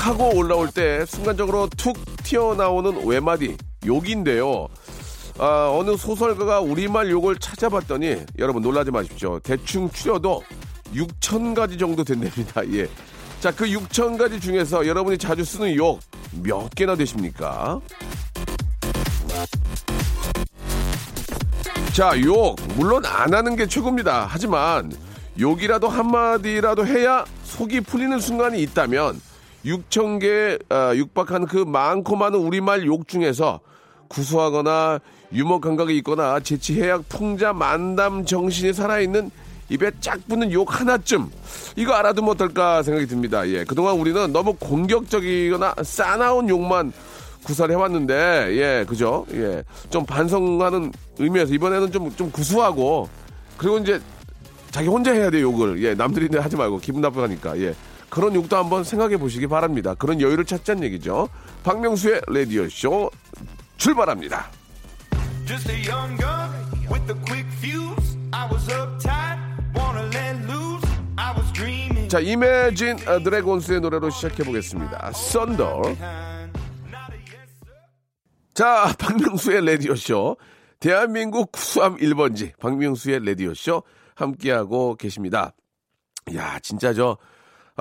하고 올라올 때 순간적으로 툭 튀어나오는 외마디 욕인데요 아, 어느 소설가가 우리말 욕을 찾아봤더니 여러분 놀라지 마십시오 대충 추려도 6천 가지 정도 된답니다 예. 자, 그 6천 가지 중에서 여러분이 자주 쓰는 욕 몇 개나 되십니까? 자, 욕 물론 안 하는 게 최고입니다. 하지만 욕이라도 한마디라도 해야 속이 풀리는 순간이 있다면 6천 개 아, 육박한 그 많고 많은 우리말 욕 중에서 구수하거나 유머 감각이 있거나 재치 해약 풍자 만담 정신이 살아있는 입에 짝 붙는 욕 하나쯤 이거 알아두면 어떨까 생각이 듭니다. 예, 그동안 우리는 너무 공격적이거나 싸나운 욕만 구사를 해왔는데 예, 그죠? 예, 좀 반성하는 의미에서 이번에는 좀 좀 구수하고 그리고 이제 자기 혼자 해야 돼 욕을 예, 남들이 하지 말고 기분 나쁘니까 예. 그런 욕도 한번 생각해 보시기 바랍니다. 그런 여유를 찾자는 얘기죠. 박명수의 라디오 쇼 출발합니다. 자, 이매진 드래곤스의 노래로 시작해 보겠습니다. 썬더. 자, 박명수의 라디오 쇼. 대한민국 구수함 1번지. 박명수의 라디오 쇼. 함께하고 계십니다. 야, 진짜 저,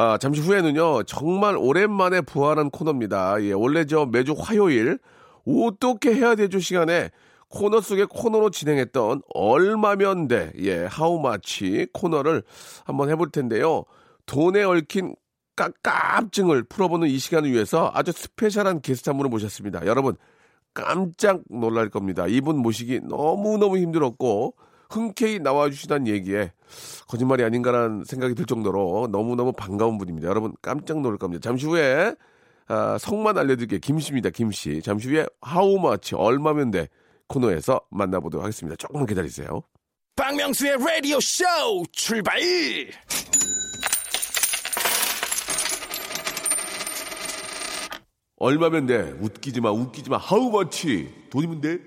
아, 잠시 후에는요, 정말 오랜만에 부활한 코너입니다. 예, 원래 저 매주 화요일, 어떻게 해야 되죠 시간에 코너 속의 코너로 진행했던 얼마면 돼, 예, 하우마치 코너를 한번 해볼 텐데요. 돈에 얽힌 깝깝증을 풀어보는 이 시간을 위해서 아주 스페셜한 게스트 한 분을 모셨습니다. 여러분, 깜짝 놀랄 겁니다. 이분 모시기 너무너무 힘들었고, 흔쾌히 나와주시다는 얘기에 거짓말이 아닌가라는 생각이 들 정도로 너무너무 반가운 분입니다. 여러분 깜짝 놀랄 겁니다. 잠시 후에 아, 성만 알려드릴게요. 김씨입니다. 김씨. 잠시 후에 하우마치 얼마면 돼 코너에서 만나보도록 하겠습니다. 조금만 기다리세요. 박명수의 Radio Show 출발. 얼마면 돼? 웃기지 마, 웃기지 마. 하우마치 돈이면 돼?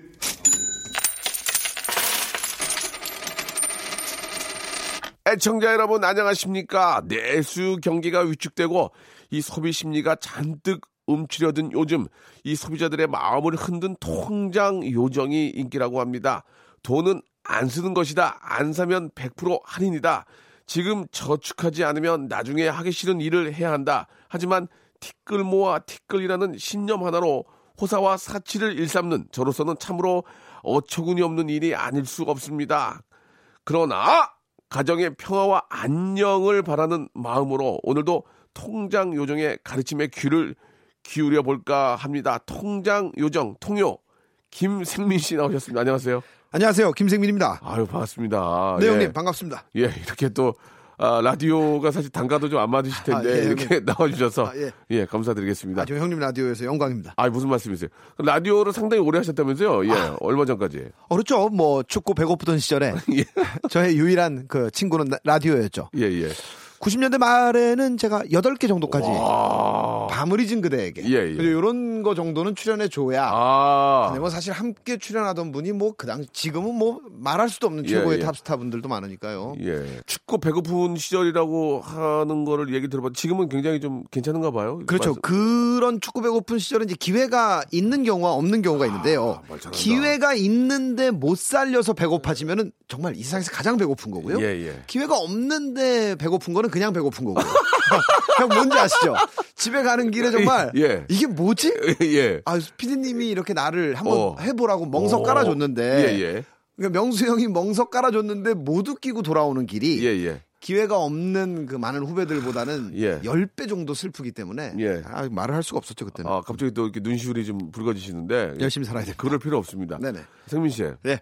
애청자 여러분 안녕하십니까? 내수 경기가 위축되고 이 소비 심리가 잔뜩 움츠려든 요즘 이 소비자들의 마음을 흔든 통장 요정이 인기라고 합니다. 돈은 안 쓰는 것이다. 안 사면 100% 할인이다. 지금 저축하지 않으면 나중에 하기 싫은 일을 해야 한다. 하지만 티끌 모아 티끌이라는 신념 하나로 호사와 사치를 일삼는 저로서는 참으로 어처구니 없는 일이 아닐 수가 없습니다. 그러나 가정의 평화와 안녕을 바라는 마음으로 오늘도 통장 요정의 가르침에 귀를 기울여 볼까 합니다. 통장 요정 통요 김생민 씨 나오셨습니다. 안녕하세요. 안녕하세요. 김생민입니다. 아유 반갑습니다. 네, 예. 형님, 반갑습니다. 예, 이렇게 또 아, 라디오가 사실 단가도 좀 안 맞으실 텐데 아, 예, 이렇게 나와주셔서 아, 예. 예. 감사드리겠습니다. 아, 저 형님 라디오에서 영광입니다. 아 무슨 말씀이세요? 라디오를 상당히 오래 하셨다면서요? 예, 아. 얼마 전까지. 어, 그렇죠. 뭐, 축구 배고프던 시절에 예, 저의 유일한 그 친구는 라- 라디오였죠. 예, 예. 90년대 말에는 제가 8개 정도까지 아, 밤을 잊은 그대에게. 예, 예. 이런 거 정도는 출연해 줘야. 아, 근데 뭐 사실 함께 출연하던 분이 뭐 그 당시 지금은 뭐 말할 수도 없는 예, 최고의 예. 탑스타 분들도 많으니까요. 예. 축구 배고픈 시절이라고 하는 거를 얘기 들어봤. 지금은 굉장히 좀 괜찮은가 봐요. 그렇죠. 말씀- 그런 축구 배고픈 시절은 이제 기회가 있는 경우와 없는 경우가 있는데요. 말 잘한다. 기회가 있는데 못 살려서 배고파지면은 정말 이 세상에서 가장 배고픈 거고요. 예, 예. 기회가 없는데 배고픈 거는 그냥 배고픈 거고요. 형 뭔지 아시죠? 집에 가는 길에 정말 예. 이게 뭐지? 예. 아, 피디님이 이렇게 나를 한번 어. 해보라고 멍석 어. 깔아줬는데 예, 예. 그러니까 명수 형이 멍석 깔아줬는데 못 웃기고 돌아오는 길이 예, 예. 기회가 없는 그 많은 후배들보다는 예. 10배 정도 슬프기 때문에 예. 아, 말을 할 수가 없었죠 그때는. 아, 갑자기 또 이렇게 눈시울이 좀 붉어지시는데. 열심히 살아야 됩니다. 그럴 필요 없습니다. 네네. 생민 씨. 네.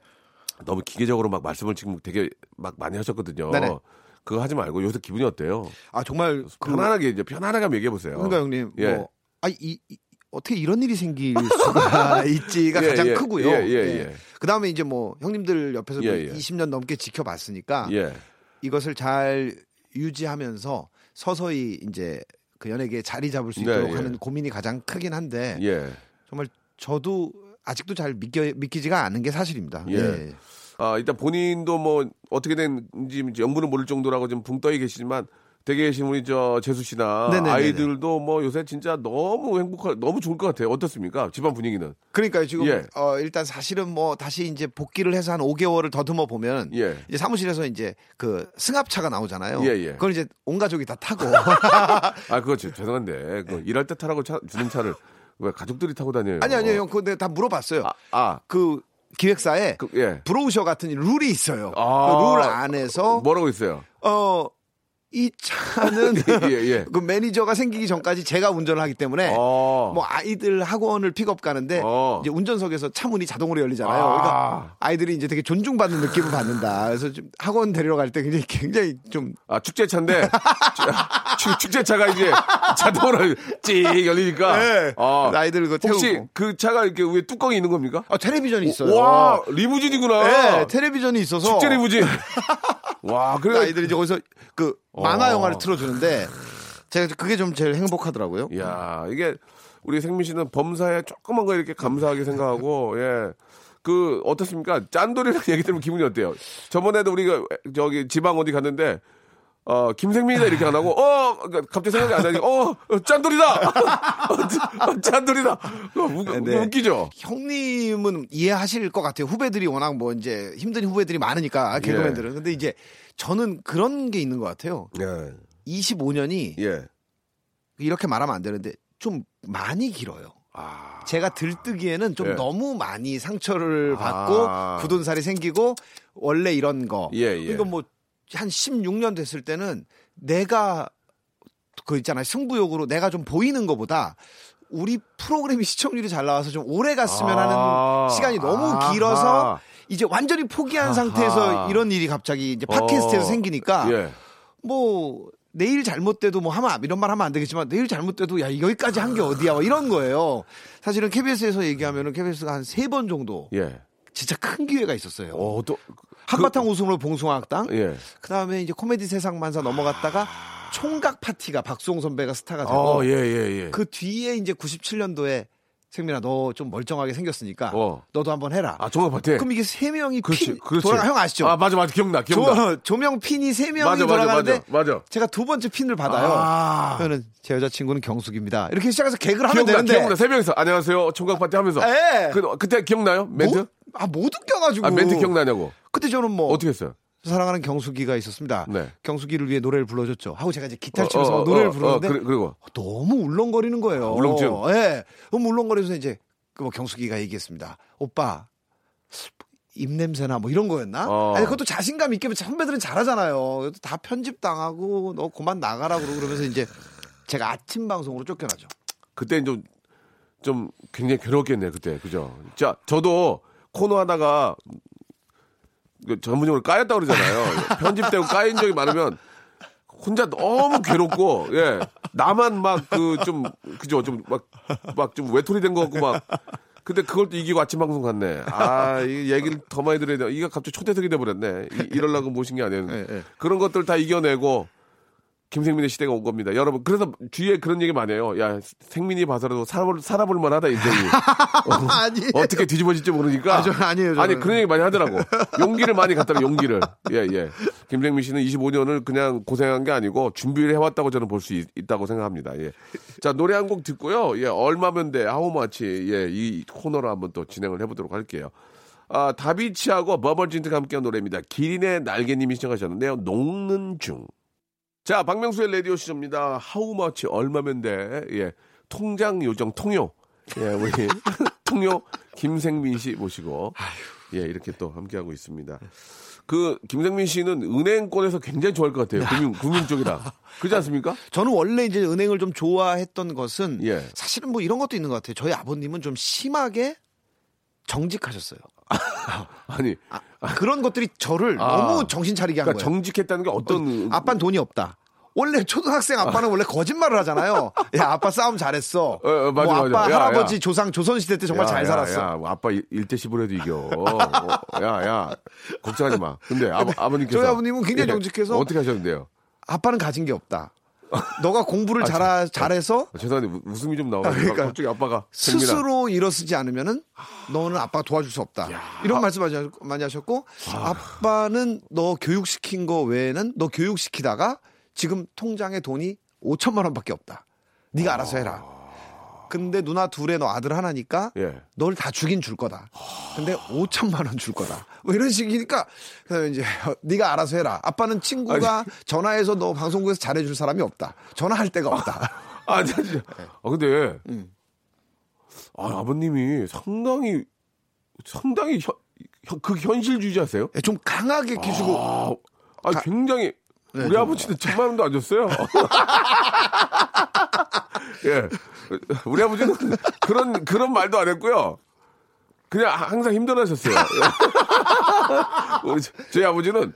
너무 기계적으로 막 말씀을 지금 되게 막 많이 하셨거든요. 네네. 그거 하지 말고 요새 기분이 어때요? 아 정말 그 편안하게 이제 편안하게 얘기해 보세요. 그러니까 형님 예. 뭐 아, 이, 이- 어떻게 이런 일이 생길 수가 있지가 예, 가장 예, 크고요. 예, 예, 예. 그다음에 이제 뭐 형님들 옆에서 예, 뭐 예. 20년 넘게 지켜봤으니까 예. 이것을 잘 유지하면서 서서히 이제 그 연예계에 자리 잡을 수 네, 있도록 예. 하는 고민이 가장 크긴 한데 예. 정말 저도 아직도 잘 믿겨, 믿기지가 않은 게 사실입니다. 예. 예. 아, 일단 본인도 뭐 어떻게 된지 연구는 모를 정도라고 좀붕떠 계시지만 되게 계신 우리 저 재수 씨나 네네네네. 아이들도 뭐 요새 진짜 너무 행복할 너무 좋을 것 같아요. 어떻습니까? 집안 분위기는. 그러니까 지금 예. 어, 일단 사실은 뭐 다시 이제 복귀를 해서 한 5개월을 더듬어 보면 예. 이제 사무실에서 이제 그 승합차가 나오잖아요. 예, 예. 그걸 이제 온 가족이 다 타고 아, 그거 죄- 죄송한데 그 일할 때 타라고 차- 주는 차를 왜 가족들이 타고 다녀요? 아니 아니요 형 그거 내가 다 물어봤어요. 아, 아, 그 기획사에 그, 예. 브로우셔 같은 룰이 있어요. 아. 그 룰 안에서 뭐라고 있어요? 어 이 차는 예, 예. 그 매니저가 생기기 전까지 제가 운전을 하기 때문에 어. 뭐 아이들 학원을 픽업 가는데 어. 이제 운전석에서 차 문이 자동으로 열리잖아요. 아. 그러니까 아이들이 이제 되게 존중받는 느낌을 받는다. 그래서 좀 학원 데리러 갈 때 굉장히 굉장히 좀 아, 축제차인데, 축- 축제차가 이제 자동으로 찍 열리니까. 네. 아, 아이들 태우고. 혹시 그 차가 이렇게 위에 뚜껑이 있는 겁니까? 아, 텔레비전이 있어요. 와, 리무진이구나. 네, 텔레비전이 있어서 축제 리무진. 와, 그래. 아이들이 이제 거기서 그 만화 어. 영화를 틀어주는데 제가 그게 좀 제일 행복하더라고요. 야 이게 우리 생민 씨는 범사에 조그만 거 이렇게 감사하게 생각하고, 예. 그, 어떻습니까? 짠돌이라는 얘기 들으면 기분이 어때요? 저번에도 우리가 저기 지방 어디 갔는데, 어, 김생민이다 이렇게 안 하고, 어, 그러니까 갑자기 생각이 안 나니, 어, 어, 짠돌이다! 어, 짠돌이다! 어, 웃, 네. 웃기죠? 형님은 이해하실 것 같아요. 후배들이 워낙 뭐 이제 힘든 후배들이 많으니까 개그맨들은. 근데 이제 저는 그런 게 있는 것 같아요. 예. 25년이 예. 이렇게 말하면 안 되는데 좀 많이 길어요. 아. 제가 들뜨기에는 좀 예. 너무 많이 상처를 받고 아. 굳은 살이 생기고 원래 이런 거. 예, 예. 그러니까 뭐 한 16년 됐을 때는 내가 그 있잖아요. 승부욕으로 내가 좀 보이는 것보다 우리 프로그램이 시청률이 잘 나와서 좀 오래 갔으면 아. 하는 시간이 너무 아하. 길어서 이제 완전히 포기한 아하. 상태에서 이런 일이 갑자기 이제 팟캐스트에서 어. 생기니까 예. 뭐 내일 잘못돼도 뭐 하면 이런 말 하면 안 되겠지만 내일 잘못돼도 야 여기까지 한 게 어디야 뭐 이런 거예요. 사실은 KBS에서 얘기하면은 KBS가 한 세 번 정도 예. 진짜 큰 기회가 있었어요. 어, 또. 한바탕 웃음으로 봉숭아학당. 예. 그다음에 이제 코미디 세상 만사 넘어갔다가 총각 파티가 박수홍 선배가 스타가 되고 어, 예, 예, 예. 그 뒤에 이제 97년도에 생민아 너 좀 멀쩡하게 생겼으니까 어. 너도 한번 해라. 아, 총각 파티. 그럼 이게 세 명이 그렇지, 핀 그렇지. 돌아 형 아시죠? 아, 맞아, 맞아. 기억나, 기억나. 조, 조명 핀이 세 명이 맞아, 돌아가는데 맞아, 맞아. 제가 두 번째 핀을 받아요. 아. 그러면 제 여자친구는 경숙입니다. 이렇게 시작해서 개그를 하면 기억나, 되는데 기억나. 세 명이서 안녕하세요. 총각 파티 하면서. 예. 그, 그때 기억나요? 멘트? 뭐, 아못 웃겨가지고 아, 멘트 기억나냐고. 그때 저는 뭐 어떻게 했어요? 사랑하는 경숙이가 있었습니다. 네. 경숙이를 위해 노래를 불러줬죠. 하고 제가 이제 기타를 어, 치면서 어, 어, 노래를 어, 부르는데 어, 그리고. 너무 울렁거리는 거예요. 아, 울렁증? 예. 너무 울렁거려서 이제 그 뭐 경숙이가 얘기했습니다. 오빠 입냄새나 뭐 이런 거였나? 어. 아니 그것도 자신감 있게 선배들은 잘하잖아요. 다 편집 당하고 너 그만 나가라 그러고 그러면서 이제 제가 아침 방송으로 쫓겨나죠. 그때 좀, 좀 굉장히 괴로웠겠네요, 그때. 그죠? 자, 저도 코너 하다가 그 전문용어로 까였다 그러잖아요. 편집되고 까인 적이 많으면 혼자 너무 괴롭고, 예. 나만 막 그 좀, 그죠? 좀 막, 막 좀 외톨이 된것 같고 막. 근데 그걸 또 이기고 아침 방송 갔네. 아, 이 얘기를 더 많이 들어야 돼. 이게 갑자기 초대석이 돼버렸네. 이, 이럴라고 모신 게 아니었는데. 예, 예. 그런 것들 다 이겨내고, 김생민의 시대가 온 겁니다. 여러분, 그래서 뒤에 그런 얘기 많이 해요. 야, 생민이 봐서라도 살아볼, 살아볼 만하다, 인생이. 아니. 어, 떻게 뒤집어질지 모르니까. 아, 저는 아니에요, 저는. 아니, 그런 얘기 많이 하더라고. 용기를 많이 갖다가 용기를. 예, 예. 김생민 씨는 25년을 그냥 고생한 게 아니고 준비를 해왔다고 저는 볼 수 있다고 생각합니다. 예. 자, 노래 한 곡 듣고요. 예, 얼마면 돼, 하우마치. 예, 이 코너로 한번 또 진행을 해보도록 할게요. 아, 다비치하고 버벌진트가 함께한 노래입니다. 기린의 날개님이 시청하셨는데요. 녹는 중. 자, 박명수의 라디오쇼입니다. How much 얼마면 돼? 예. 통장 요정 통요. 예, 우리 통요 김생민 씨 모시고 예, 이렇게 또 함께 하고 있습니다. 그 김생민 씨는 은행권에서 굉장히 좋아할 것 같아요. 금융 금융 쪽이라. 그렇지 않습니까? 저는 원래 이제 은행을 좀 좋아했던 것은 예. 사실은 뭐 이런 것도 있는 것 같아요. 저희 아버님은 좀 심하게 정직하셨어요. 아니, 아, 그런 것들이 저를 아. 너무 정신 차리게 한 그러니까 거예요. 정직했다는 게 어떤 아빠는 돈이 없다. 원래 초등학생 아빠는 원래 거짓말을 하잖아요. 야 아빠 싸움 잘했어. 어, 어, 맞아, 뭐 아빠 맞아. 야, 할아버지 야. 조상 조선 시대 때 정말 야, 잘 야, 살았어. 야, 뭐 아빠 1대 10으로 해도 이겨. 어, 야, 야. 걱정하지 마. 근데 아, 아버님께서 저희 아버님은 굉장히 예, 정직해서 어떻게 하셨는데요? 아빠는 가진 게 없다. 너가 공부를 잘 잘해서 아, 죄송한데 우- 웃음이 좀 나와. 아, 그러니까 갑자기 아빠가. 스스로 일어서지 않으면은 너는 아빠가 도와줄 수 없다. 이런 말씀 많이 하셨- 많이 하셨고 아빠는 너 교육시킨 거 외에는 너 교육시키다가 지금 통장에 돈이 5천만 원밖에 없다. 네가 알아서 해라. 근데 누나 둘에 너 아들 하나니까 예. 널 다 주긴 줄 거다. 근데 5천만 원 줄 거다. 뭐 이런 식이니까 그래서 이제 네가 알아서 해라. 아빠는 친구가 전화해서 너 방송국에서 잘해줄 사람이 없다. 전화할 데가 없다. 아, 진짜. 아, 근데 음. 아, 아버님이 상당히 상당히 현, 현- 그 현실주의자세요? 예, 좀 강하게 키시고 아, 아 굉장히 네, 우리 아버지는 천만 원도 안 줬어요. 예. 우리 아버지는 그런 그런 말도 안 했고요. 그냥 항상 힘들어하셨어요. 우리 저희 아버지는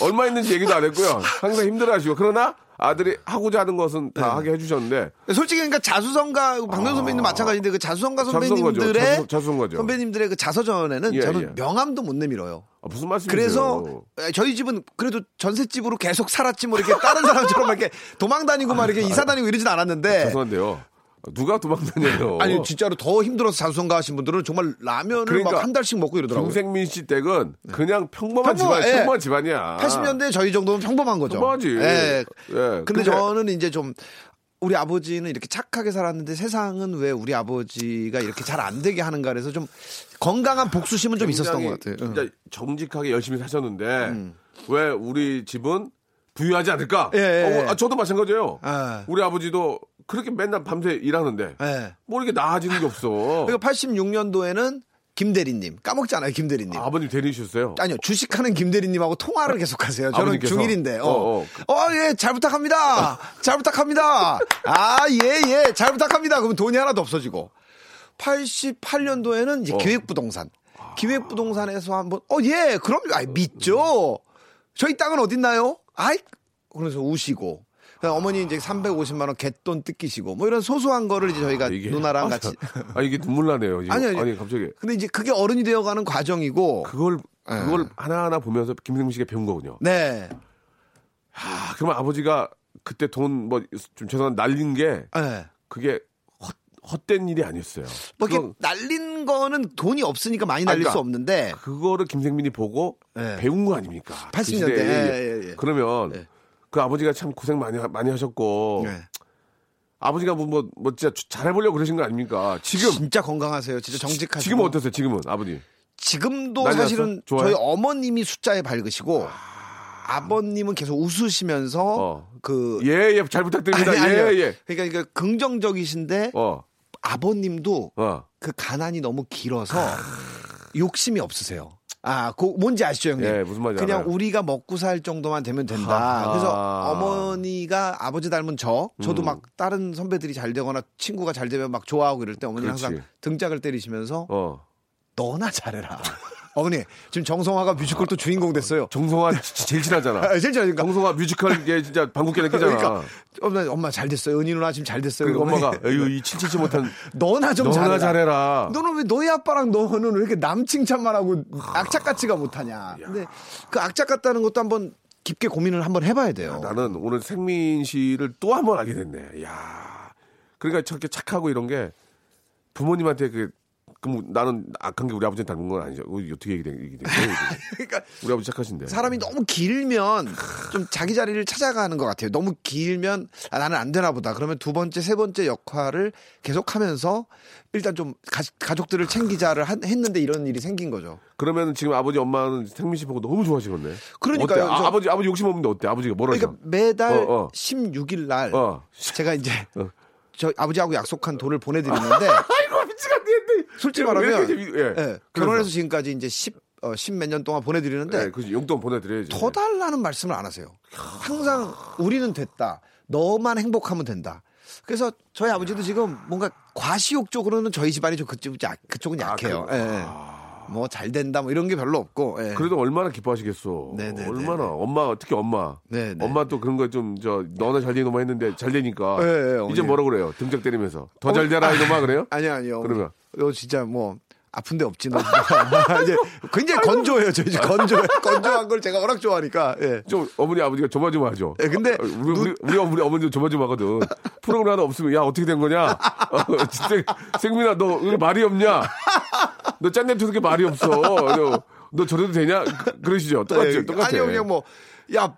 얼마 있는지 얘기도 안 했고요. 항상 힘들어하시고 그러나 아들이 하고자 하는 것은 다 네. 하게 해주셨는데 솔직히 그러니까 자수성가 박명 선배님도 마찬가지인데 그 자수성가. 선배님들의 자수- 자수성가죠. 선배님들의 그 자서전에는 예, 저는 예. 명함도 못 내밀어요. 아, 무슨 말씀이세요? 그래서 저희 집은 그래도 전셋집으로 계속 살았지 뭐 이렇게 다른 사람처럼 막 이렇게 도망 다니고 막 이렇게 이사 다니고 이러진 않았는데 죄송한데요. 누가 도망다녀요? 아니 진짜로 더 힘들어서 자수성가 하신 분들은 정말 라면을 그러니까 막한 달씩 먹고 이러더라고요. 김생민 씨 댁은 그냥 평범한 평범한, 집안, 예. 평범한 집안이야. 80년대 저희 정도면 평범한 거죠. 평범하지. 예. 예. 근데, 근데- 저는 이제 좀 우리 아버지는 이렇게 착하게 살았는데 세상은 왜 우리 아버지가 이렇게 잘 안 되게 하는가 그래서 좀 건강한 복수심은 좀 있었던 것 같아요. 응. 진짜 정직하게 열심히 사셨는데 왜 우리 집은 부유하지 않을까? 예, 예, 어, 아, 저도 마찬가지예요. 예. 우리 아버지도 그렇게 맨날 밤새 일하는데 예. 뭐 이렇게 나아지는 게 없어. 그리고 86년도에는 김대리님 까먹잖아요, 김대리님. 아, 버님 대리셨어요. 아니요, 주식하는 김대리님하고 통화를 계속하세요. 저는 아버님께서? 중일인데. 어, 어, 어, 어. 예, 잘 부탁합니다. 잘 부탁합니다. 아, 예, 예, 잘 부탁합니다. 그러면 돈이 하나도 없어지고. 88년도에는 이제 어. 기획부동산. 기획부동산에서 한번, 어, 예, 그럼, 아, 믿죠. 저희 땅은 어딨나요? 아이, 그래서 우시고. 그래서 어머니 이제 350만 원 갯돈 뜯기시고 뭐 이런 소소한 거를 이제 저희가 아, 이게 누나랑 아, 같이 아 이게 눈물 나네요. 지금. 아니, 아니. 아니 갑자기 근데 이제 그게 어른이 되어가는 과정이고 그걸 예. 그걸 하나하나 보면서 김생민 씨가 배운 거군요. 네 아, 그러면 아버지가 그때 돈 뭐 좀 죄송한 날린 게 네. 그게 헛, 헛된 일이 아니었어요. 뭐 이렇게 날린 거는 돈이 없으니까 많이 날릴 그러니까 수 없는데 그거를 김생민이 보고 네. 배운 거 아닙니까? 80그 년대. 예, 예, 예. 그러면 네. 그 아버지가 참 고생 많이 하- 많이 하셨고 네. 아버지가 뭐, 뭐, 뭐 진짜 잘해보려고 그러신 거 아닙니까? 지금 진짜 건강하세요. 진짜 정직하시고. 지금은 어떠세요? 지금은 아버지. 지금도 사실은? 저희 어머님이 숫자에 밝으시고 아 버님은 계속 웃으시면서 어. 그 예, 예, 잘 부탁드립니다. 아니요. 예, 예. 그러니까 이게 긍정적이신데 어, 아버님도 어. 그 가난이 너무 길어서 욕심이 없으세요. 아, 그 뭔지 아시죠, 형님? 예, 무슨 말인지 그냥 알아요. 우리가 먹고 살 정도만 되면 된다. 하하. 그래서 어머니가 아버지 닮은 저, 저도 음. 막 다른 선배들이 잘 되거나 친구가 잘 되면 막 좋아하고 이럴 때 어머니. 항상 등짝을 때리시면서 어. 너나 잘해라. 어머니 지금 정성화가 뮤지컬 또 주인공 됐어요. 정성화 지- 제일 친하잖아. 아, 제일 잘하니까. 정성화 뮤지컬 이게 진짜 방귀깨는 끼잖아. 그러니까 엄마, 엄마 잘 됐어요. 은희 누나 지금 잘 됐어요. 그러면 엄마가 에휴 이 칠칠치 못한 너나 좀 너나 잘해라. 잘해라. 너는 왜 너희 아빠랑 너는 왜 이렇게 남 칭찬만 하고 악착 같지가 못하냐. 근데 그 악착 같다는 것도 한번 깊게 고민을 한번 해봐야 돼요. 나는 오늘 생민 씨를 또 한 번 알게 됐네. 야. 그러니까 저렇게 착하고 이런 게 부모님한테 그 그럼 나는 악한 게 우리 아버지한테 닮은 건 아니죠. 어, 어떻게 얘기 돼? 얘기 돼? 그러니까 우리 아버지 착하신데. 사람이 너무 길면 좀 자기 자리를 찾아가는 것 같아요. 너무 길면 아, 나는 안 되나 보다. 그러면 두 번째, 세 번째 역할을 계속하면서 일단 좀 가, 족들을 챙기자를 한- 했는데 이런 일이 생긴 거죠. 그러면 지금 아버지 엄마는 생민 씨 보고 너무 좋아하시겠네. 그러니까요. 아, 저- 아버지 아버지 욕심 없는데 어때? 아버지가 뭐라 그러니까? 매달 어, 어. 16일 날 어. 제가 이제 어. 저 아버지하고 약속한 돈을 보내드리는데 아이고 미치겠네. 솔직히 왜 말하면 예. 예. 결혼해서 지금까지 이제 10, 어, 10몇 년 동안 보내드리는데 네, 그 용돈 보내드려야지. 더 달라는 말씀을 안 하세요. 항상 우리는 됐다. 너만 행복하면 된다. 그래서 저희 아버지도 지금 뭔가 과시욕 쪽으로는 저희 집안이 좀 그쪽, 약- 그쪽은 아, 약해요. 그래요? 예, 예. 뭐 잘 된다 뭐 이런 게 별로 없고. 예. 그래도 얼마나 기뻐하시겠어. 네네네네. 얼마나 엄마 특히 엄마. 네네. 엄마 또 그런 거 좀 저 너나 잘 되는 놈 했는데 잘 되니까 예, 예, 이제. 뭐라 그래요? 등짝 때리면서 더 잘 되라 이놈아 그래요? 아니요 아니요. 그러면? 너 진짜 뭐 아픈데 없지 너. 이제 굉장히 건조해요 저 이제 건조해 건조한 걸 제가 워낙 좋아하니까. 예. 좀 어머니 아버지가 조마조마하죠. 예, 근데 우리 우리 우리 어머니 어머니도 조마조마하거든. 프로그램 하나 없으면 야 어떻게 된 거냐? 어, 진짜 생민아 너 왜 말이 없냐? 너 짠내 두게 말이 없어. 너, 너 저래도 되냐? 그, 그러시죠? 똑같죠? 예, 똑같아. 아니요 그냥 뭐 야.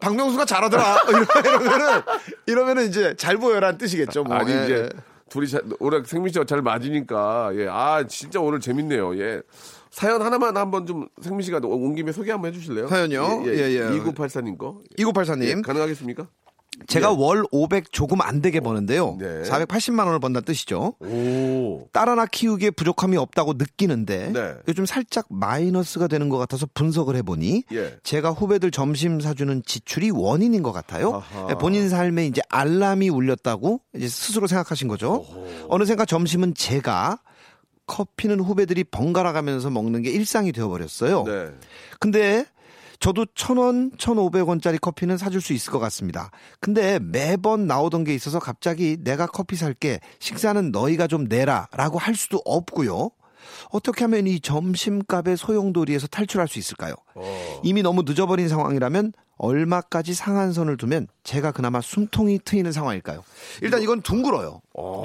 박명수가 잘하더라. 이러면은 이러면은 이제 잘 보여라는 뜻이겠죠. 뭐. 아니 예, 이제 예. 둘이 자, 오늘 생민 씨가 잘 맞으니까 예. 아 진짜 오늘 재밌네요. 예. 사연 하나만 한번 좀 생민 씨가 온 김에 소개 한번 해주실래요? 사연이요? 예, 예. 예, 예. 2984님 거. 2984님. 예, 가능하겠습니까? 제가 예. 월500 조금 안 되게 버는데요. 네. 480만 원을 번다는 뜻이죠. 오. 딸 하나 키우기에 부족함이 없다고 느끼는데 네. 요즘 살짝 마이너스가 되는 것 같아서 분석을 해보니 예. 제가 후배들 점심 사주는 지출이 원인인 것 같아요. 아하. 예, 본인 삶에 이제 알람이 울렸다고 이제 스스로 생각하신 거죠. 어느샌가 점심은 제가 커피는 후배들이 번갈아 가면서 먹는 게 일상이 되어버렸어요. 네. 근데 저도 천 원, 천오백 원짜리 커피는 사줄 수 있을 것 같습니다. 근데 매번 나오던 게 있어서 갑자기 내가 커피 살게 식사는 너희가 좀 내라 라고 할 수도 없고요. 어떻게 하면 이 점심값의 소용돌이에서 탈출할 수 있을까요? 이미 너무 늦어버린 상황이라면 얼마까지 상한선을 두면 제가 그나마 숨통이 트이는 상황일까요? 일단 이건 둥글어요.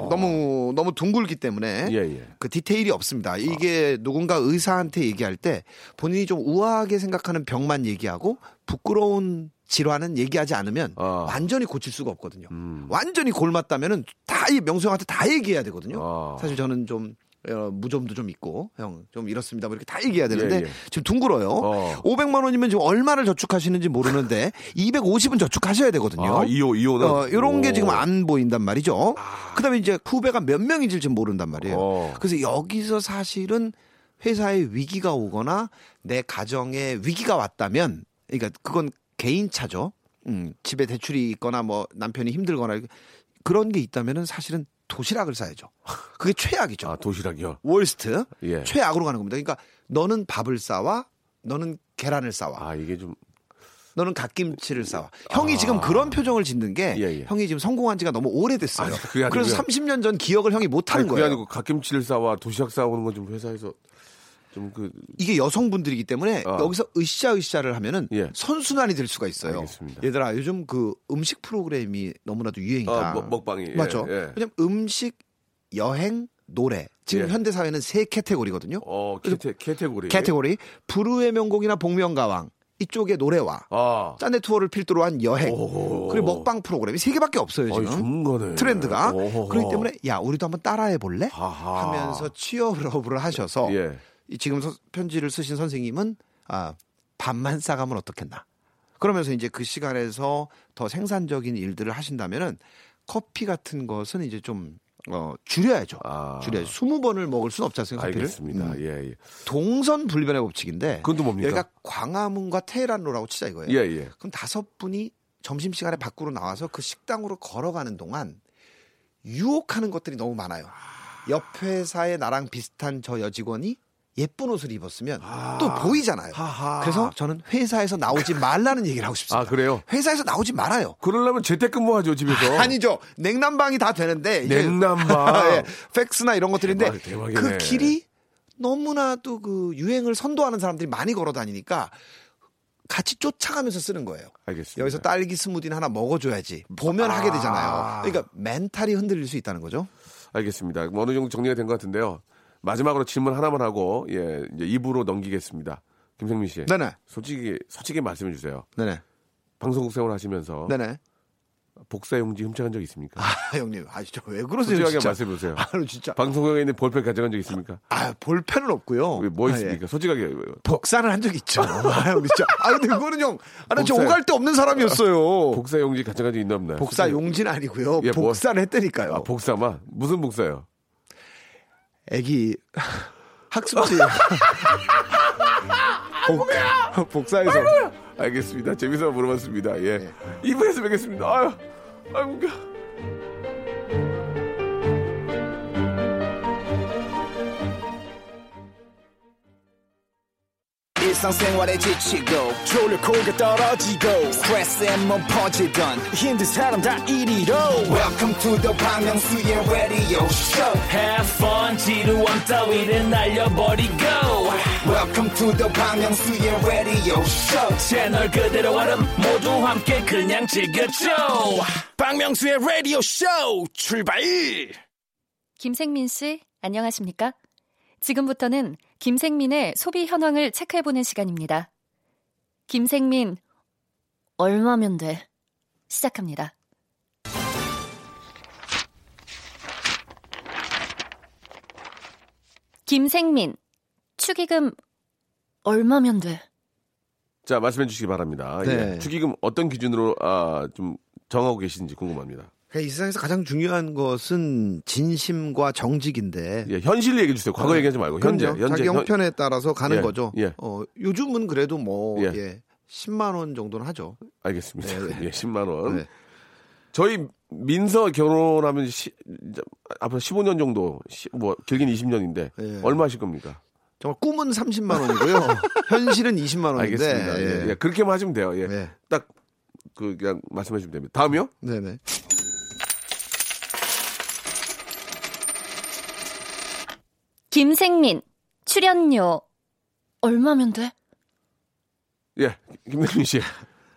너무 너무 둥글기 때문에 예, 예. 그 디테일이 없습니다. 이게 누군가 의사한테 얘기할 때 본인이 좀 우아하게 생각하는 병만 얘기하고 부끄러운 질환은 얘기하지 않으면 아. 완전히 고칠 수가 없거든요. 완전히 골맞다면은 다 이 명수 형한테 다 얘기해야 되거든요. 아. 사실 저는 좀 어, 무좀도 좀 있고 형 좀 이렇습니다. 뭐 이렇게 다 얘기해야 되는데 예, 예. 지금 둥글어요. 어. 500만 원이면 지금 얼마를 저축하시는지 모르는데 250은 저축하셔야 되거든요. 아, 2호, 2호는. 어, 이런 게 지금 오. 아. 안 보인단 말이죠. 그다음에 이제 후배가 몇 명인지 지금 모른단 말이에요. 어. 그래서 여기서 사실은 회사에 위기가 오거나 내 가정에 위기가 왔다면, 그러니까 그건 개인 차죠. 음, 집에 대출이 있거나 뭐 남편이 힘들거나 그런 게 있다면은 사실은 도시락을 싸야죠. 그게 최악이죠. 아, 도시락이요. 월스트 예. 최악으로 가는 겁니다. 그러니까 너는 밥을 싸와, 너는 계란을 싸와. 아, 이게 좀. 너는 갓김치를 싸와. 형이 지금 그런 표정을 짓는 게 아. 예, 예. 형이 지금 성공한 지가 너무 오래됐어요. 아. 그래서 30년 전 기억을 형이 못 하는 아니, 그게 거예요. 아니고 갓김치를 싸와 도시락 싸오는 건 좀 회사에서 좀 그. 이게 여성분들이기 때문에 아. 여기서 으쌰으쌰를 하면은 예. 선순환이 될 수가 있어요. 알겠습니다. 얘들아 요즘 그 음식 프로그램이 너무나도 유행이다. 아, 먹- 먹방이. 예, 맞죠. 예. 왜냐면 음식, 여행, 노래 지금 예. 현대 사회는 세 카테고리거든요. 어, 카테, 카테고리. 카테고리 불후의 명곡이나 복면가왕 이쪽의 노래와 아. 짠내 투어를 필두로 한 여행 오호. 그리고 먹방 프로그램이 세 개밖에 없어요 지금. 전문가네. 트렌드가 오호호. 그렇기 때문에 야 우리도 한번 따라해 볼래. 하면서 취업을 하셔서 예. 이 지금 서- 편지를 쓰신 선생님은 아 밥만 싸가면 어떻겠나 그러면서 이제 그 시간에서 더 생산적인 일들을 하신다면은 커피 같은 것은 이제 좀 어, 줄여야죠. 아. 줄여야죠. 20번을 먹을 수는 없지 않습니까? 커피를? 알겠습니다. 음. 예, 예. 동선 불변의 법칙인데 그건 또 뭡니까? 여기가 광화문과 테헤란로라고 치자 이거예요. 예, 예. 그럼 다섯 분이 점심 시간에 밖으로 나와서 그 식당으로 걸어가는 동안 유혹하는 것들이 너무 많아요. 옆 회사에 나랑 비슷한 저 여직원이 예쁜 옷을 입었으면 또 보이잖아요. 하하. 그래서 저는 회사에서 나오지 말라는 얘기를 하고 싶습니다. 아, 그래요? 회사에서 나오지 말아요. 그러려면 재택근무하죠, 집에서. 아니죠. 냉난방이 다 되는데 냉난방. 예, 팩스나 이런 것들인데 대박. 그 길이 너무나도 그 유행을 선도하는 사람들이 많이 걸어 다니니까 같이 쫓아가면서 쓰는 거예요. 알겠습니다. 여기서 딸기 스무디는 하나 먹어줘야지 보면 하게 되잖아요. 그러니까 멘탈이 흔들릴 수 있다는 거죠. 알겠습니다. 뭐 어느 정도 정리가 된 것 같은데요. 마지막으로 질문 하나만 하고 예, 이제 입으로 넘기겠습니다. 김생민 씨. 네네, 솔직히 솔직히 말씀해 주세요. 네네, 방송국 생활 하시면서 네네. 복사용지 훔쳐간 적 있습니까? 아 형님, 아 진짜 왜 그러세요? 솔직하게 진짜. 말씀해 보세요. 아 진짜. 방송국에 있는 볼펜 가져간 적 있습니까? 아 볼펜은 없고요. 왜뭐 아, 있습니까? 예. 솔직하게 복사는 한적 있죠. 아, 형 진짜. 아 근데 그거는 형, 아, 나저 복사- 오갈 데 없는 사람이었어요. 복사용지 가져간 적 있나 없나요? 복사 용지는 아니고요. 예, 뭐- 복사를 했다니까요. 아, 복사만 무슨 복사요? 애기 학습지. 복, 복사해서. 알겠습니다. 재밌어 물어봤습니다. 예. 네. 2부에서 뵙겠습니다. 아유, 아유, 일상생활에 지치고, 졸려 코가 떨어지고, 스트레스에 몸 퍼지던, 힘든 사람 다 이리로. welcome to the Bang radio show. Have fun 지루함 따위를 날려버리고. Welcome to the Bang radio show. 채널 그대로 얼음 모두 함께 그냥 즐겨줘. 박명수의 라디오 쇼 출발! 김생민 씨, 안녕하십니까? 지금부터는 김생민의 소비 현황을 체크해보는 시간입니다. 김생민, 얼마면 돼? 시작합니다. 김생민, 축의금 얼마면 돼? 자, 말씀해 주시기 바랍니다. 네. 예. 축의금 어떤 기준으로 아, 좀 정하고 계신지 궁금합니다. 그러니까 이 세상에서 가장 중요한 것은 진심과 정직인데. 예, 현실 얘기해 주세요. 과거 얘기하지 말고 현재. 현재 자기 현- 형편에 따라서 가는 예, 거죠. 예. 어, 요즘은 그래도 뭐 예. 예. 10만 원 정도는 하죠. 알겠습니다. 네, 네. 예, 10만 원. 네. 저희 민서 결혼하면 시, 앞으로 15년 정도, 시- 뭐 길게는 20년인데 예. 얼마 하실 겁니까? 정말 꿈은 30만 원이고요. 현실은 20만 원인데. 알겠습니다. 예. 예, 그렇게만 하시면 돼요. 예. 네. 딱그 그냥 말씀해 주시면 됩니다. 다음이요? 네네. 김생민, 출연료 얼마면 돼? 예, 김대민 씨.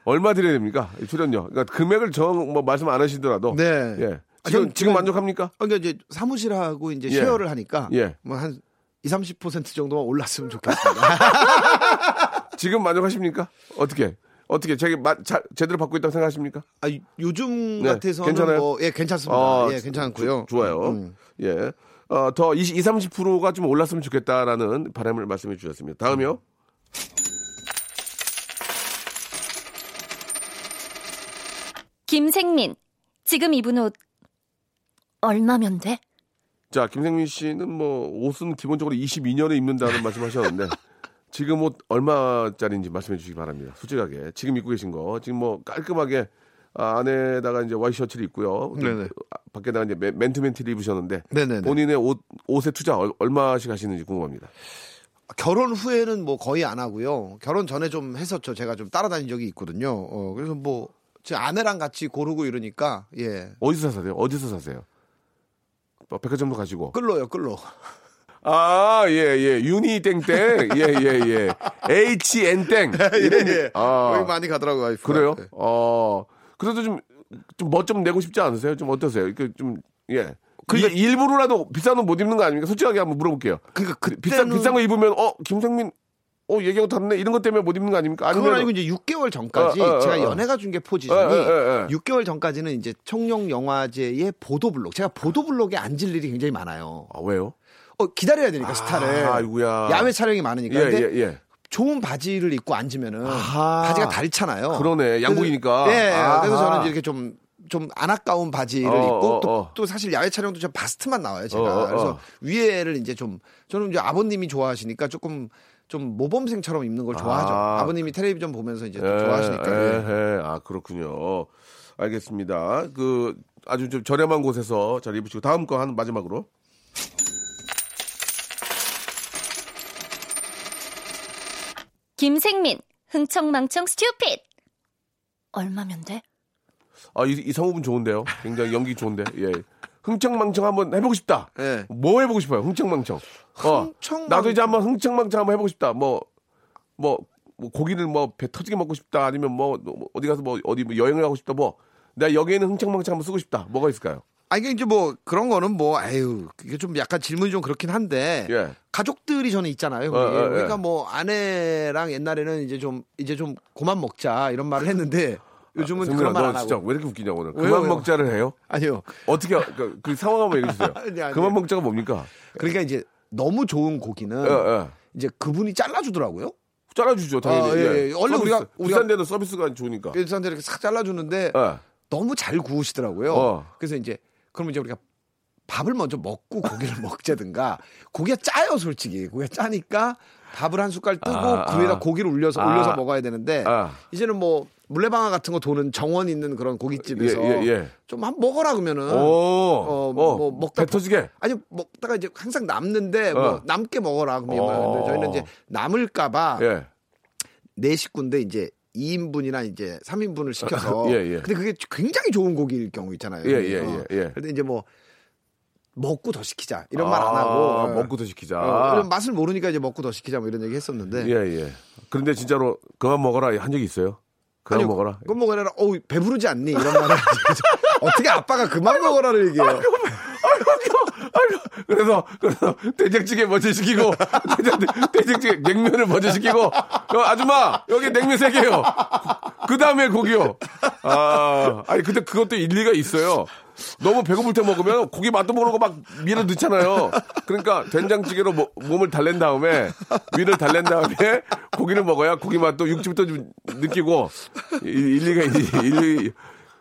얼마 드려야 됩니까? 이 출연료. 그러니까 금액을 정, 뭐 말씀 안 하시더라도. 네. 예. 아, 지금, 전- 지금 만족합니까? 그러니까 이제 사무실하고 이제 예. 쉐어를 하니까 예. 뭐한 2, 30% 정도만 올랐으면 좋겠습니다. 지금 만족하십니까? 어떻게? 어떻게? 자기 마, 자, 제대로 받고 있다고 생각하십니까? 아, 요즘 네, 같아서는 괜찮아요? 뭐 예, 괜찮습니다. 아, 예, 괜찮고요. 주- 좋아요. 음. 예. 어, 더 20, 30%가 좀 올랐으면 좋겠다라는 바람을 말씀해 주셨습니다. 다음이요? 김생민, 지금 입은 옷 얼마면 돼? 자, 김생민 씨는 뭐 옷은 기본적으로 22년에 입는다는 말씀하셨는데 지금 옷 얼마짜리인지 말씀해 주시기 바랍니다. 솔직하게 지금 입고 계신 거 지금 뭐 깔끔하게 아, 안에다가 이제 와이셔츠를 입고요. 아, 밖에다가 이제 맨- 티를 입으셨는데 네네네. 본인의 옷 옷에 투자 얼, 얼마씩 하시는지 궁금합니다. 결혼 후에는 뭐 거의 안 하고요. 결혼 전에 좀 했었죠. 제가 좀 따라다닌 적이 있거든요. 어, 그래서 뭐 제 아내랑 같이 고르고 이러니까 예. 어디서 사세요? 어디서 사세요? 뭐 백화점도 가시고. 끌로요, 끌로. 아, 예, 예. 유니 땡땡. 예, 예, 예. HN 땡. 이런 예. 아. 거기 많이 가더라고요. 와이프가. 그래요? 예. 어. 그래도 좀, 좀 멋 좀 내고 싶지 않으세요? 좀 어떠세요? 이렇게 좀, 예. 그러니까- 이- 일부러라도 비싼 옷 못 입는 거 아닙니까? 솔직하게 한번 물어볼게요. 그러니까 그때는 비싼, 비싼 거 입으면, 어, 김생민, 어, 얘기하고 다르네? 이런 것 때문에 못 입는 거 아닙니까? 아니면. 그건 아니고 이제 6개월 전까지 어, 어, 어, 제가 어. 연애가 준게 어, 포지션이 어, 어, 어. 6개월 전까지는 이제 청룡 영화제의 보도블록. 제가 보도블록에 앉을 일이 굉장히 많아요. 아, 왜요? 어, 기다려야 되니까 스타를. 아, 아이고야. 야외 촬영이 많으니까. 예, 근데 예, 예. 좋은 바지를 입고 앉으면은 아하. 바지가 닳잖아요. 그러네. 양복이니까. 그래서, 예, 아하. 그래서 저는 이렇게 좀, 좀안 아까운 바지를 어, 입고 어, 또, 어. 또 사실 야외 촬영도 저 바스트만 나와요, 제가. 어, 어, 그래서 어. 위에를 이제 좀, 저는 이제 아버님이 좋아하시니까 조금 좀 모범생처럼 입는 걸 좋아하죠. 아. 아. 버님이 텔레비전 보면서 이제 또 예, 좋아하시니까. 예, 예. 예. 아, 그렇군요. 알겠습니다. 그, 아주 좀 저렴한 곳에서 잘 입으시고, 다음 거 한 마지막으로. 김생민, 흥청망청 스튜핏 얼마면 돼? 아, 이, 이 성우분 좋은데요? 굉장히 연기 좋은데, 예. 흥청망청 한번 해보고 싶다. 예. 뭐 해보고 싶어요? 흥청망청. 어, 흥청망청. 나도 이제 한번 흥청망청 한번 해보고 싶다. 뭐, 뭐, 뭐 고기를 뭐 배 터지게 먹고 싶다. 아니면 뭐, 뭐 어디 가서 뭐 어디 뭐 여행을 가고 싶다. 뭐, 내가 여기에는 흥청망청 한번 쓰고 싶다. 뭐가 있을까요? 아, 이게 이제 뭐 그런 거는 뭐, 아유, 그게 좀 약간 질문이 좀 그렇긴 한데. 예. 가족들이 저는 있잖아요. 어, 어, 어. 그러니까 뭐 아내랑 옛날에는 이제 좀, 이제 좀 그만 먹자 이런 말을 했는데 요즘은 승민아, 그런 말너안 하고. 진짜 왜 이렇게 웃기냐, 오늘. 왜요, 그만 왜요? 먹자를 해요? 아니요. 어떻게, 그, 그 상황 한번 얘기해 주세요. 아니, 아니. 그만 먹자가 뭡니까? 그러니까 이제 너무 좋은 고기는 예, 예. 이제 그분이 잘라주더라고요. 잘라주죠, 당연히. 아, 예, 예. 원래 서비스. 우리가- 우리가- 데는 서비스가 좋으니까. 그래서 이렇게 싹 잘라주는데 예. 너무 잘 구우시더라고요. 어. 그래서 이제 그러면 이제 우리가 밥을 먼저 먹고 고기를 먹자든가 고기가 짜요 솔직히 고기가 짜니까 밥을 한 숟갈 뜨고 아, 그 위에다 아. 고기를 올려서 아. 올려서 먹어야 되는데 아. 이제는 뭐 물레방아 같은 거 도는 정원 있는 그런 고깃집에서 예, 예, 예. 좀한 먹어라 그러면은 오, 어, 뭐, 어, 먹다 배 터지게. 아니 먹다가 이제 항상 남는데 뭐 어. 남게 먹어라 그러면 어. 저희는 이제 남을까봐 예. 네 식구인데 이제 2인분이나 이제 3인분을 시켜서 예, 예. 근데 그게 굉장히 좋은 고기일 경우 있잖아요. 예, 예, 어. 예, 예. 근데 이제 뭐 먹고 더 시키자 이런 말안 하고 아, 예. 먹고 더 시키자. 어, 맛을 모르니까 이제 먹고 더 시키자 뭐 이런 얘기 했었는데 예, 예. 그런데 진짜로 그만 먹어라 한 적이 있어요? 그만 아니요, 먹어라. 그건 먹어라. 어우 배부르지 않니? 이런 말을 어떻게 아빠가 그만 먹어라를 얘기해요. 그래서 그래서 된장찌개 먼저 시키고 된장, 된장찌개 냉면을 먼저 시키고 어, 아줌마 여기 냉면 세 개요. 그 다음에 고기요. 아 아니 근데 그것도 일리가 있어요. 너무 배고플 때 먹으면 고기 맛도 모르고 막 밀어 넣잖아요. 그러니까 된장찌개로 모- 몸을 달랜 다음에 위를 달랜 다음에 고기를 먹어야 고기 맛도 육즙도 좀 느끼고 이- 일리가. 일리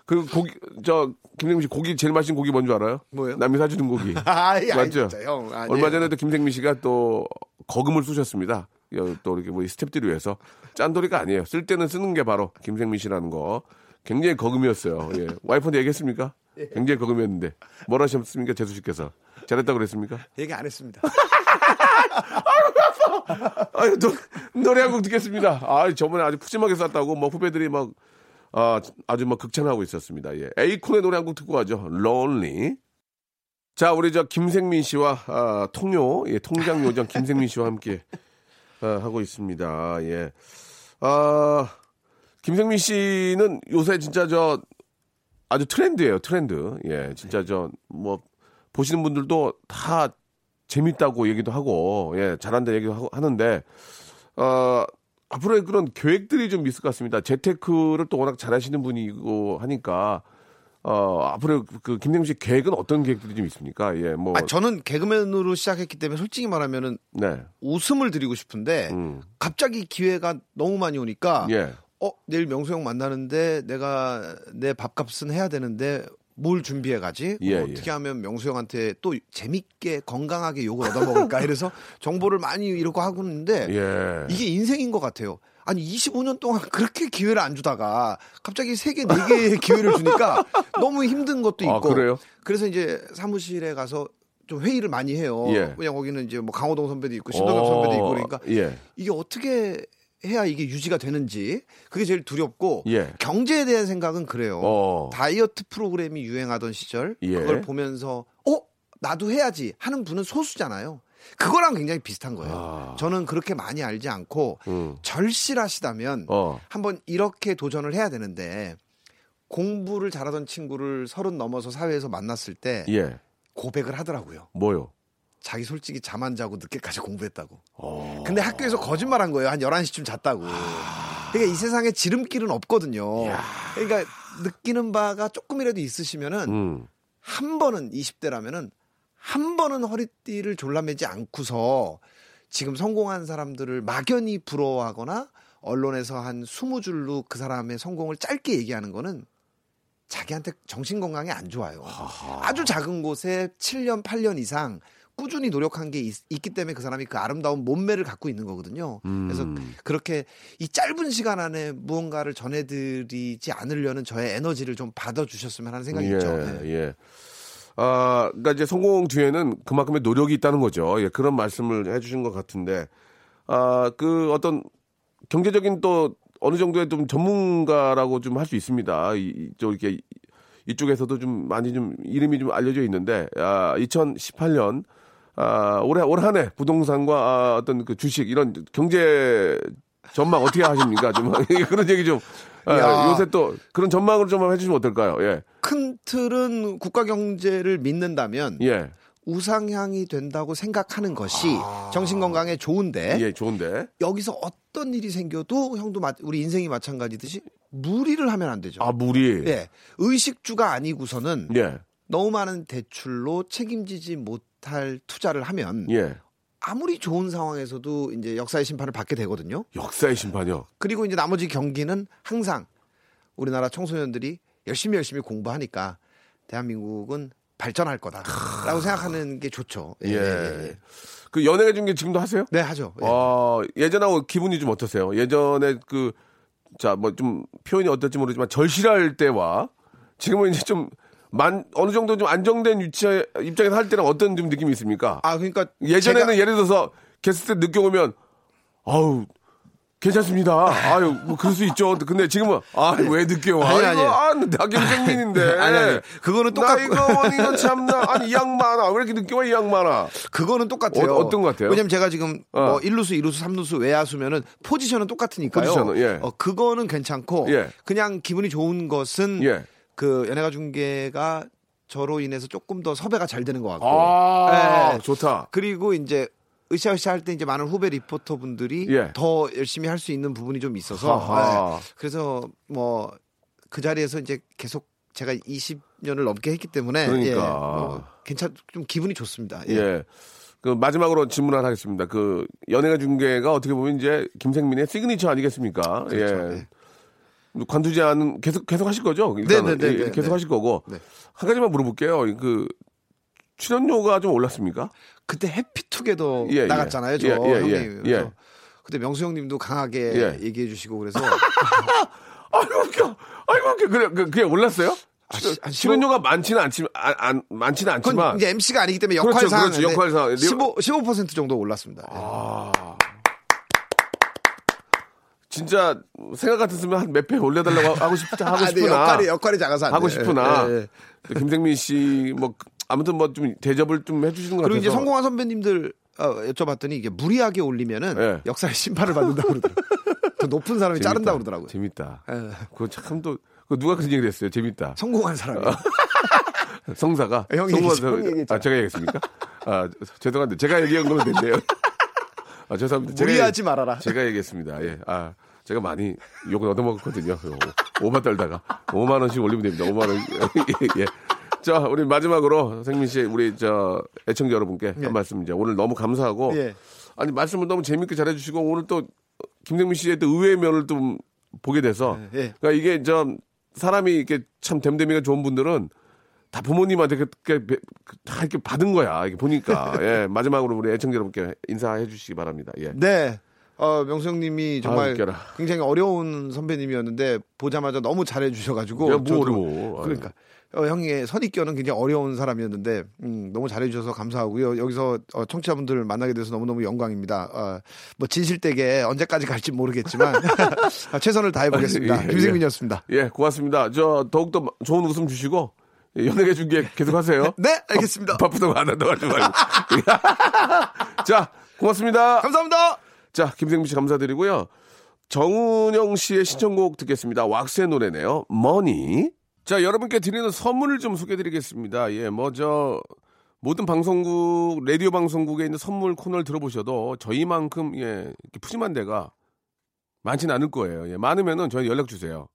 그 고기 저 김생민 씨 고기 제일 맛있는 고기 뭔 줄 알아요? 뭐예요? 남이 사주는 고기. 아이, 맞죠? 진짜, 형. 얼마 전에도 김생민 씨가 또 거금을 쑤셨습니다. 여- 또 이렇게 뭐 스탭들을 위해서 짠돌이가 아니에요. 쓸 때는 쓰는 게 바로 김생민 씨라는 거. 굉장히 거금이었어요. 예. 와이프한테 얘기했습니까? 예. 굉장히 거금이었는데 뭘 하셨습니까? 재수 씨께서 잘했다고 그랬습니까? 얘기 안 했습니다. 아유, 노, 노래 한 곡 듣겠습니다. 아, 저번에 아주 푸짐하게 쌌다고 뭐 후배들이 막 아, 아주 막 극찬하고 있었습니다. 예. 에이콘의 노래 한 곡 듣고 가죠. Lonely. 자, 우리 저 김생민 씨와 아, 통요, 예, 통장 요정 김생민 씨와 함께 아, 하고 있습니다. 예. 아, 김생민 씨는 요새 진짜 저 아주 트렌드예요, 트렌드. 예, 진짜 저 뭐 보시는 분들도 다 재밌다고 얘기도 하고 예, 잘한다 얘기도 하고 하는데 어 앞으로의 그런 계획들이 좀 있을 것 같습니다. 재테크를 또 워낙 잘하시는 분이고 하니까 어 앞으로 그 김생민 씨 계획은 어떤 계획들이 좀 있습니까? 예, 뭐 아, 저는 개그맨으로 시작했기 때문에 솔직히 말하면은 네. 웃음을 드리고 싶은데 음. 갑자기 기회가 너무 많이 오니까 예. 어 내일 명수 형 만나는데 내가 내 밥값은 해야 되는데 뭘 준비해 가지? 예, 어, 예. 어떻게 하면 명수 형한테 또 재밌게 건강하게 욕을 얻어먹을까? 이래서 정보를 많이 이러고 하고 있는데 예. 이게 인생인 것 같아요. 아니 25년 동안 그렇게 기회를 안 주다가 갑자기 세 개, 네 개의 기회를 주니까 너무 힘든 것도 아, 있고. 그래요? 그래서 이제 사무실에 가서 좀 회의를 많이 해요. 예. 그냥 거기는 이제 뭐 강호동 선배도 있고 신동엽 선배도 있고 그러니까 예. 이게 어떻게 해야 이게 유지가 되는지 그게 제일 두렵고 예. 경제에 대한 생각은 그래요. 어. 다이어트 프로그램이 유행하던 시절 예. 그걸 보면서 어 나도 해야지 하는 분은 소수잖아요. 그거랑 굉장히 비슷한 거예요. 아. 저는 그렇게 많이 알지 않고 음. 절실하시다면 어. 한번 이렇게 도전을 해야 되는데 공부를 잘하던 친구를 서른 넘어서 사회에서 만났을 때 예. 고백을 하더라고요. 뭐요? 자기 솔직히 잠 안 자고 늦게까지 공부했다고. 어. 근데 학교에서 거짓말 한 거예요. 한 11시쯤 잤다고. 그러니까 이 세상에 지름길은 없거든요. 그러니까 느끼는 바가 조금이라도 있으시면은 음. 한 번은 20대라면은 한 번은 허리띠를 졸라매지 않고서 지금 성공한 사람들을 막연히 부러워하거나 언론에서 한 20줄로 그 사람의 성공을 짧게 얘기하는 거는 자기한테 정신 건강에 안 좋아요. 아주 작은 곳에 7년, 8년 이상 꾸준히 노력한 게 있, 기 때문에 그 사람이 그 아름다운 몸매를 갖고 있는 거거든요. 그래서 음. 그렇게 이 짧은 시간 안에 무언가를 전해드리지 않으려는 저의 에너지를 좀 받아주셨으면 하는 생각이 예, 있죠. 네. 예. 아, 그러니까 이제 성공 뒤에는 그만큼의 노력이 있다는 거죠. 예, 그런 말씀을 해주신 것 같은데, 아, 그 어떤 경제적인 또 어느 정도의 좀 전문가라고 좀 할 수 있습니다. 이, 이- 저 이렇게 이쪽에서도 좀 많이 좀 이름이 좀 알려져 있는데, 아, 2018년 아, 올해 올 한해 부동산과 아, 어떤 그 주식 이런 경제 전망 어떻게 하십니까? 좀 그런 얘기 좀 아, 야. 요새 또 그런 전망을 좀 해주시면 어떨까요? 예, 큰 틀은 국가 경제를 믿는다면 예. 우상향이 된다고 생각하는 것이 정신 건강에 좋은데 아. 예, 좋은데. 여기서 어떤 일이 생겨도 형도 마- 우리 인생이 마찬가지듯이 무리를 하면 안 되죠. 아, 물이. 예. 의식주가 아니고서는 예. 너무 많은 대출로 책임지지 못할 투자를 하면 예. 아무리 좋은 상황에서도 이제 역사의 심판을 받게 되거든요. 역사의 심판이요. 그리고 이제 나머지 경기는 항상 우리나라 청소년들이 열심히 열심히 공부하니까 대한민국은 발전할 거다라고 생각하는 게 좋죠. 예. 예. 예, 예. 그 연예계 중계 지금도 하세요? 네 하죠. 예. 어, 예전하고 기분이 좀 어떠세요? 예전에 그, 자, 뭐 좀 표현이 어떨지 모르지만 절실할 때와 지금은 이제 좀 만, 어느 정도 좀 안정된 위치 입장에서 할 때는 어떤 좀 느낌이 있습니까? 아 그러니까 예전에는 제가- 예를 들어서 게스트 늦게 오면 아우 괜찮습니다. 아유, 뭐 그럴 수 있죠. 근데 지금은 아, 왜 늦게 와? 아니, 아니. 이거 아, 나 김생민인데. 아니, 아니. 그거는 똑같- 나 이거 이거 참나. 아니 이 양반아. 왜 이렇게 늦게 와 이 양반아? 그거는 똑같아요. 어, 어떤 것 같아요? 왜냐면 제가 지금 어. 뭐 1루수, 2루수, 3루수, 외야수면은 포지션은 똑같으니까요. 포지션은, 예. 어, 그거는 괜찮고 예. 그냥 기분이 좋은 것은 예. 그 연예가 중계가 저로 인해서 조금 더 섭외가 잘 되는 것 같고. 아, 예. 좋다. 그리고 이제 으쌰으쌰 할 때 이제 많은 후배 리포터 분들이 예. 더 열심히 할 수 있는 부분이 좀 있어서. 예. 그래서 뭐 그 자리에서 이제 계속 제가 20년을 넘게 했기 때문에 그러니까. 예, 뭐 괜찮 좀 기분이 좋습니다. 예. 예. 그 마지막으로 질문 하나 하겠습니다. 그 연예가 중계가 어떻게 보면 이제 김생민의 시그니처 아니겠습니까? 그렇죠. 예. 네. 관두지 않은 계속 계속 하실 거죠? 일단은. 네, 네, 네, 예, 네, 계속 네. 하실 거고 네. 한 가지만 물어볼게요. 그 출연료가 좀 올랐습니까? 그때 해피투게더 예, 예. 나갔잖아요, 저 예, 예, 형님. 예, 그래서 예. 그때 명수 형님도 강하게 예. 얘기해 주시고 그래서 아이고 웃겨. 아이고 웃겨. 그래 그, 그게 올랐어요? 아, 출- 출연료가 많지는 않지만 안, 안- 많지는 않지만 이제 MC가 아니기 때문에 역할상 그렇죠, 역할상. 15 15% 정도 올랐습니다. 예. 아. 진짜 생각 같았으면 한 몇 배 올려달라고 하고 싶 하고 아, 네, 역할이 역할이 작아서 안 하고 돼. 싶으나 예, 예. 김생민 씨 뭐 아무튼 뭐 좀 대접을 좀 해주시는 것 그리고 같아서 이제 성공한 선배님들 어, 여쭤봤더니 이게 무리하게 올리면은 예. 역사의 심판을 받는다고 그러더라고요. 더 높은 사람이 재밌다. 자른다고 그러더라고요. 재밌다. 예. 그거 참 또 그 누가 그런 얘기를 했어요. 재밌다. 성공한 사람이. 성사가 형이 성공한. 사람- 얘기했잖아. 아 제가 얘기했습니까? 아 죄송한데 제가 얘기한 거면 된대요. 아 죄송합니다. 제가 무리하지 얘기- 말아라. 제가 얘기했습니다. 예. 아 제가 많이 욕을 얻어먹었거든요. 오바 떨다가 5만 원씩 올리면 됩니다. 5만 원. 예. 자, 우리 마지막으로 생민 씨, 우리 저 애청자 여러분께 예. 한 말씀 이제 오늘 너무 감사하고 예. 아니 말씀을 너무 재밌게 잘해주시고 오늘 또 김생민 씨의 또 의외의 면을 좀 보게 돼서 예, 예. 그러니까 이게 좀 사람이 이렇게 참 됨됨이가 좋은 분들은 다 부모님한테 그렇게 배- 다 이렇게 받은 거야. 이게 보니까 예 마지막으로 우리 애청자 여러분께 인사해 주시기 바랍니다. 예. 네. 어, 아, 정말 웃겨라. 굉장히 어려운 선배님이었는데 보자마자 너무 잘해 주셔가지고 야, 뭐 어려워. 그러니까 어, 형의 선입견은 굉장히 어려운 사람이었는데 음, 너무 잘해 주셔서 감사하고요. 여기서 어, 청취자분들을 만나게 돼서 너무너무 영광입니다. 어, 뭐 진실되게 언제까지 갈지 모르겠지만 아, 최선을 다해 보겠습니다. 예, 김생민이었습니다. 예, 고맙습니다. 저 더욱더 좋은 웃음 주시고 예, 연예계 중계 계속 하세요. 네, 알겠습니다. 바쁘다고 안 한다고 하지 말고. 자, 고맙습니다. 감사합니다. 자, 김생민 씨 감사드리고요. 정은영 씨의 신청곡 듣겠습니다. 왁스의 노래네요. 머니. 자, 여러분께 드리는 선물을 좀 소개해 드리겠습니다. 예, 뭐, 저, 모든 방송국, 라디오 방송국에 있는 선물 코너를 들어보셔도 저희만큼, 예, 푸짐한 데가 많지는 않을 거예요. 예, 많으면은 저희 연락 주세요.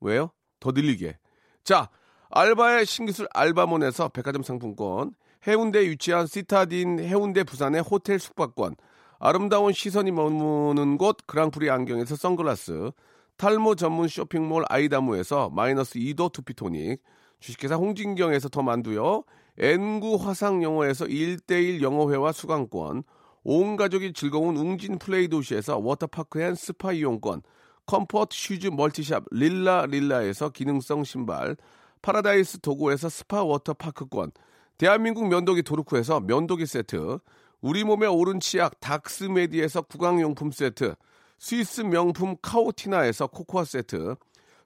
왜요? 더 늘리게. 자, 알바의 신기술 알바몬에서 백화점 상품권, 해운대에 위치한 시타딘 해운대 부산의 호텔 숙박권, 아름다운 시선이 머무는 곳 그랑프리 안경에서 선글라스, 탈모 전문 쇼핑몰 아이다무에서 마이너스 2도 투피토닉, 주식회사 홍진경에서 더 만두요, 엔구 화상영어에서 1대1 영어회화 수강권, 온 가족이 즐거운 웅진 플레이 도시에서 워터파크 and 스파 이용권, comfort shoes multi shop 릴라 릴라에서 기능성 신발, 파라다이스 도고에서 스파 워터파크권, 대한민국 면도기 도루코에서 면도기 세트, 우리 몸에 옳은 치약 닥스메디에서 구강용품 세트, 스위스 명품 카오티나에서 코코아 세트,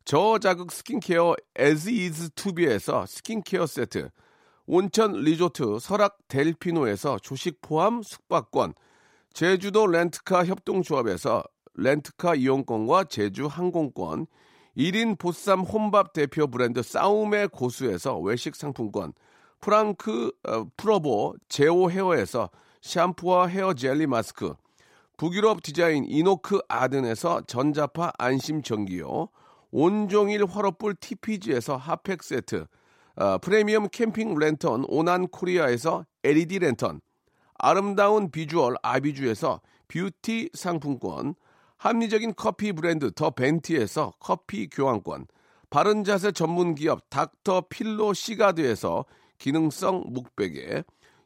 저자극 스킨케어 에즈이즈 투비에서 스킨케어 세트, 온천 리조트 설악 델피노에서 조식 포함 숙박권, 제주도 렌트카 협동조합에서 렌트카 이용권과 제주 항공권, 1인 보쌈 혼밥 대표 브랜드 싸움의 고수에서 외식 상품권, 프랑크 어, 프로보 제오 헤어에서 샴푸와 헤어 젤리 마스크, 북유럽 디자인 이노크 아든에서 전자파 안심 전기요, 온종일 화로불 TPG에서 핫팩 세트, 어, 프리미엄 캠핑 랜턴 오난 코리아에서 LED 랜턴, 아름다운 비주얼 아비주에서 뷰티 상품권, 합리적인 커피 브랜드 더 벤티에서 커피 교환권, 바른 자세 전문 기업 닥터 필로 시가드에서 기능성 목베개,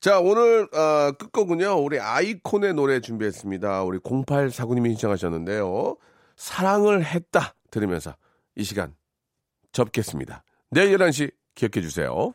자, 오늘 어, 끝곡은요. 우리 아이콘의 노래 준비했습니다. 우리 0849님이 신청하셨는데요. 사랑을 했다 들으면서 이 시간 접겠습니다. 내일 11시 기억해 주세요.